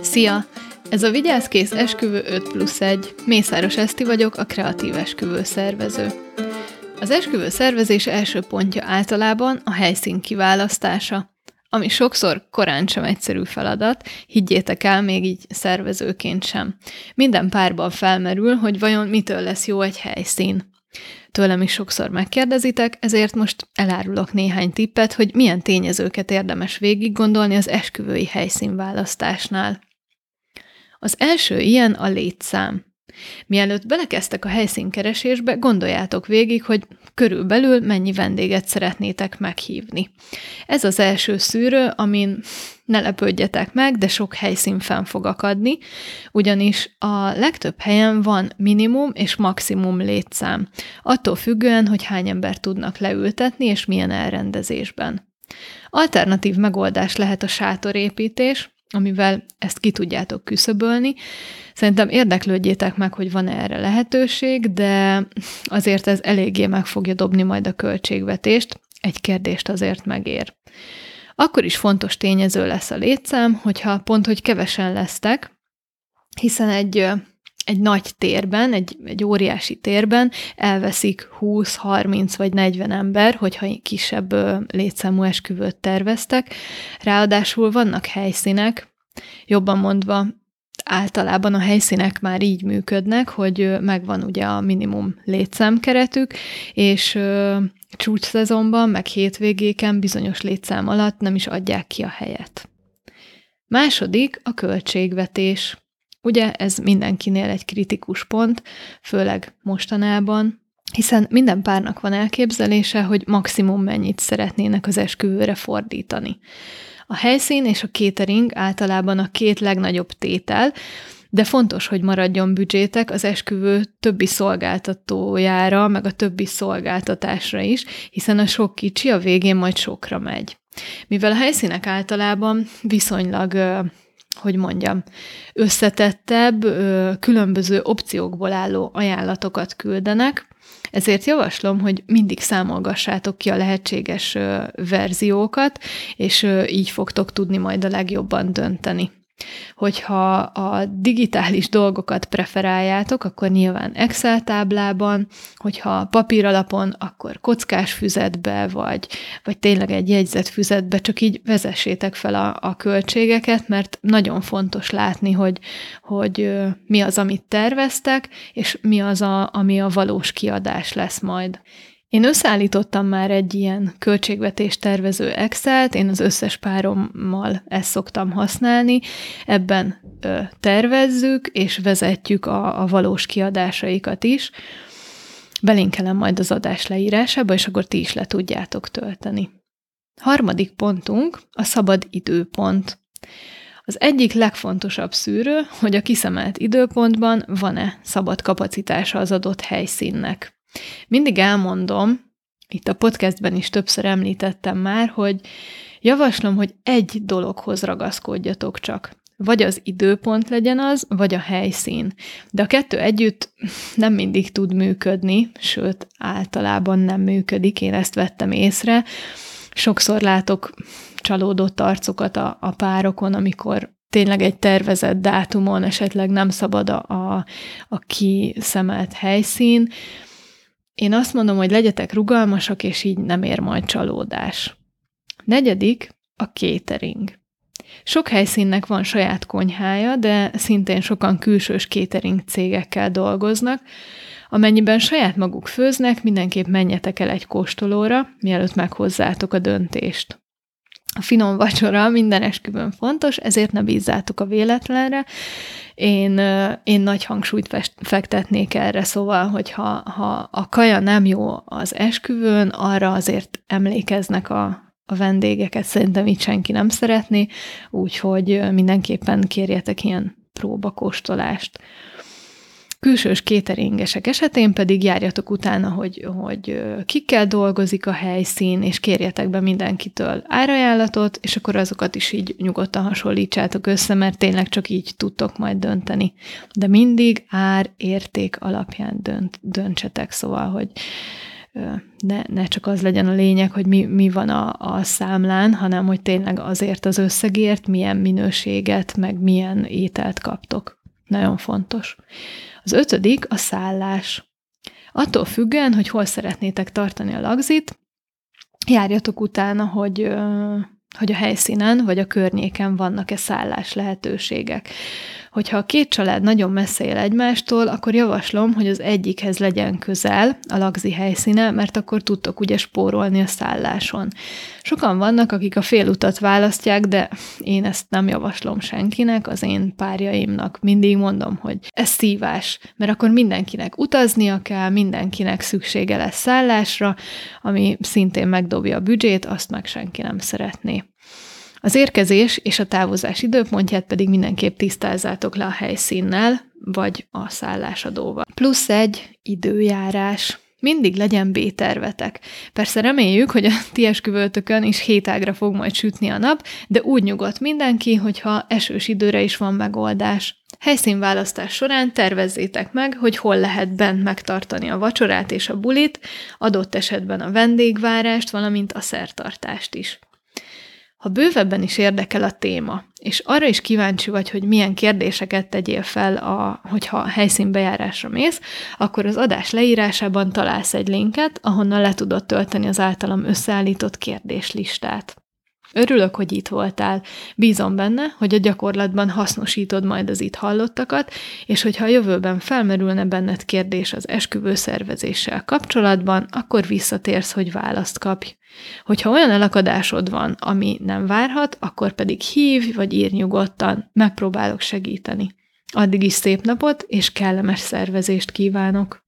Szia! Ez a Vigyázkész Esküvő 5 plusz 1. Mészáros Eszti vagyok, a kreatív esküvő szervező. Az esküvő szervezés első pontja általában a helyszín kiválasztása, ami sokszor korán sem egyszerű feladat, higgyétek el, még így szervezőként sem. Minden párban felmerül, hogy vajon mitől lesz jó egy helyszín. Tőlem is sokszor megkérdezitek, ezért most elárulok néhány tippet, hogy milyen tényezőket érdemes végig gondolni az esküvői helyszínválasztásnál. Az első ilyen a létszám. Mielőtt belekezdtek a helyszínkeresésbe, gondoljátok végig, hogy körülbelül mennyi vendéget szeretnétek meghívni. Ez az első szűrő, amin ne lepődjetek meg, de sok helyszín fenn fog akadni, ugyanis a legtöbb helyen van minimum és maximum létszám, attól függően, hogy hány ember tudnak leültetni és milyen elrendezésben. Alternatív megoldás lehet a sátorépítés, amivel ezt ki tudjátok küszöbölni. Szerintem érdeklődjétek meg, hogy van-e erre lehetőség, de azért ez eléggé meg fogja dobni majd a költségvetést, egy kérdést azért megér. Akkor is fontos tényező lesz a létszám, hogyha pont, hogy kevesen lesztek, hiszen egy egy nagy térben, egy, egy óriási térben elveszik 20, 30 vagy 40 ember, hogyha kisebb létszámú esküvőt terveztek. Ráadásul vannak helyszínek, jobban mondva, általában a helyszínek már így működnek, hogy megvan ugye a minimum létszámkeretük, és csúcs szezonban, meg hétvégéken bizonyos létszám alatt nem is adják ki a helyet. Második a költségvetés. Ugye ez mindenkinél egy kritikus pont, főleg mostanában, hiszen minden párnak van elképzelése, hogy maximum mennyit szeretnének az esküvőre fordítani. A helyszín és a catering általában a két legnagyobb tétel, de fontos, hogy maradjon büdzsétek az esküvő többi szolgáltatójára, meg a többi szolgáltatásra is, hiszen a sok kicsi a végén majd sokra megy. Mivel a helyszínek általában viszonylag hogy mondjam, összetettebb, különböző opciókból álló ajánlatokat küldenek, ezért javaslom, hogy mindig számolgassátok ki a lehetséges verziókat, és így fogtok tudni majd a legjobban dönteni. Hogyha a digitális dolgokat preferáljátok, akkor nyilván Excel táblában, hogyha papír alapon, akkor kockás füzetbe, vagy, vagy tényleg egy jegyzett füzetbe, csak így vezessétek fel a, a költségeket, mert nagyon fontos látni, hogy, hogy mi az, amit terveztek, és mi az, a, ami a valós kiadás lesz majd. Én összeállítottam már egy ilyen költségvetés tervező Excel-t, én az összes párommal ezt szoktam használni, ebben ö, tervezzük és vezetjük a, a valós kiadásaikat is. Belinkelem majd az adás leírásába, és akkor ti is le tudjátok tölteni. Harmadik pontunk a szabad időpont. Az egyik legfontosabb szűrő, hogy a kiszemelt időpontban van-e szabad kapacitása az adott helyszínnek. Mindig elmondom, itt a podcastben is többször említettem már, hogy javaslom, hogy egy dologhoz ragaszkodjatok csak. Vagy az időpont legyen az, vagy a helyszín. De a kettő együtt nem mindig tud működni, sőt, általában nem működik, én ezt vettem észre. Sokszor látok csalódott arcokat a, a párokon, amikor tényleg egy tervezett dátumon esetleg nem szabad a, a, a kiszemelt helyszín, én azt mondom, hogy legyetek rugalmasak, és így nem ér majd csalódás. Negyedik a catering. Sok helyszínnek van saját konyhája, de szintén sokan külsős catering cégekkel dolgoznak. Amennyiben saját maguk főznek, mindenképp menjetek el egy kóstolóra, mielőtt meghozzátok a döntést. A finom vacsora minden esküvőn fontos, ezért ne bízzátok a véletlenre, én, én nagy hangsúlyt fektetnék erre, szóval, hogyha ha a kaja nem jó az esküvőn, arra azért emlékeznek a, a vendégeket, szerintem itt senki nem szeretné, úgyhogy mindenképpen kérjetek ilyen próbakóstolást. Külsős kéteringesek esetén pedig járjatok utána, hogy, hogy kikkel dolgozik a helyszín, és kérjetek be mindenkitől árajánlatot, és akkor azokat is így nyugodtan hasonlítsátok össze, mert tényleg csak így tudtok majd dönteni. De mindig ár-érték alapján dönt, döntsetek, szóval, hogy ne, ne csak az legyen a lényeg, hogy mi, mi van a, a számlán, hanem hogy tényleg azért az összegért milyen minőséget, meg milyen ételt kaptok. Nagyon fontos. Az ötödik a szállás. Attól függően, hogy hol szeretnétek tartani a lagzit, járjatok utána, hogy hogy a helyszínen vagy a környéken vannak-e szállás lehetőségek. Hogyha a két család nagyon messze él egymástól, akkor javaslom, hogy az egyikhez legyen közel a lagzi helyszíne, mert akkor tudtok ugye spórolni a szálláson. Sokan vannak, akik a félutat választják, de én ezt nem javaslom senkinek, az én párjaimnak mindig mondom, hogy ez szívás, mert akkor mindenkinek utaznia kell, mindenkinek szüksége lesz szállásra, ami szintén megdobja a büdzsét, azt meg senki nem szeretné. Az érkezés és a távozás időpontját pedig mindenképp tisztázzátok le a helyszínnel, vagy a szállásadóval. Plusz egy időjárás. Mindig legyen B-tervetek. Persze reméljük, hogy a ti esküvőtökön is hétágra fog majd sütni a nap, de úgy nyugodt mindenki, hogyha esős időre is van megoldás. Helyszínválasztás során tervezzétek meg, hogy hol lehet bent megtartani a vacsorát és a bulit, adott esetben a vendégvárást, valamint a szertartást is. Ha bővebben is érdekel a téma, és arra is kíváncsi vagy, hogy milyen kérdéseket tegyél fel, a, hogyha helyszínbejárásra mész, akkor az adás leírásában találsz egy linket, ahonnan le tudod tölteni az általam összeállított kérdéslistát. Örülök, hogy itt voltál. Bízom benne, hogy a gyakorlatban hasznosítod majd az itt hallottakat, és hogyha a jövőben felmerülne benned kérdés az esküvő szervezéssel kapcsolatban, akkor visszatérsz, hogy választ kapj. Hogyha olyan elakadásod van, ami nem várhat, akkor pedig hív, vagy ír nyugodtan, megpróbálok segíteni. Addig is szép napot és kellemes szervezést kívánok!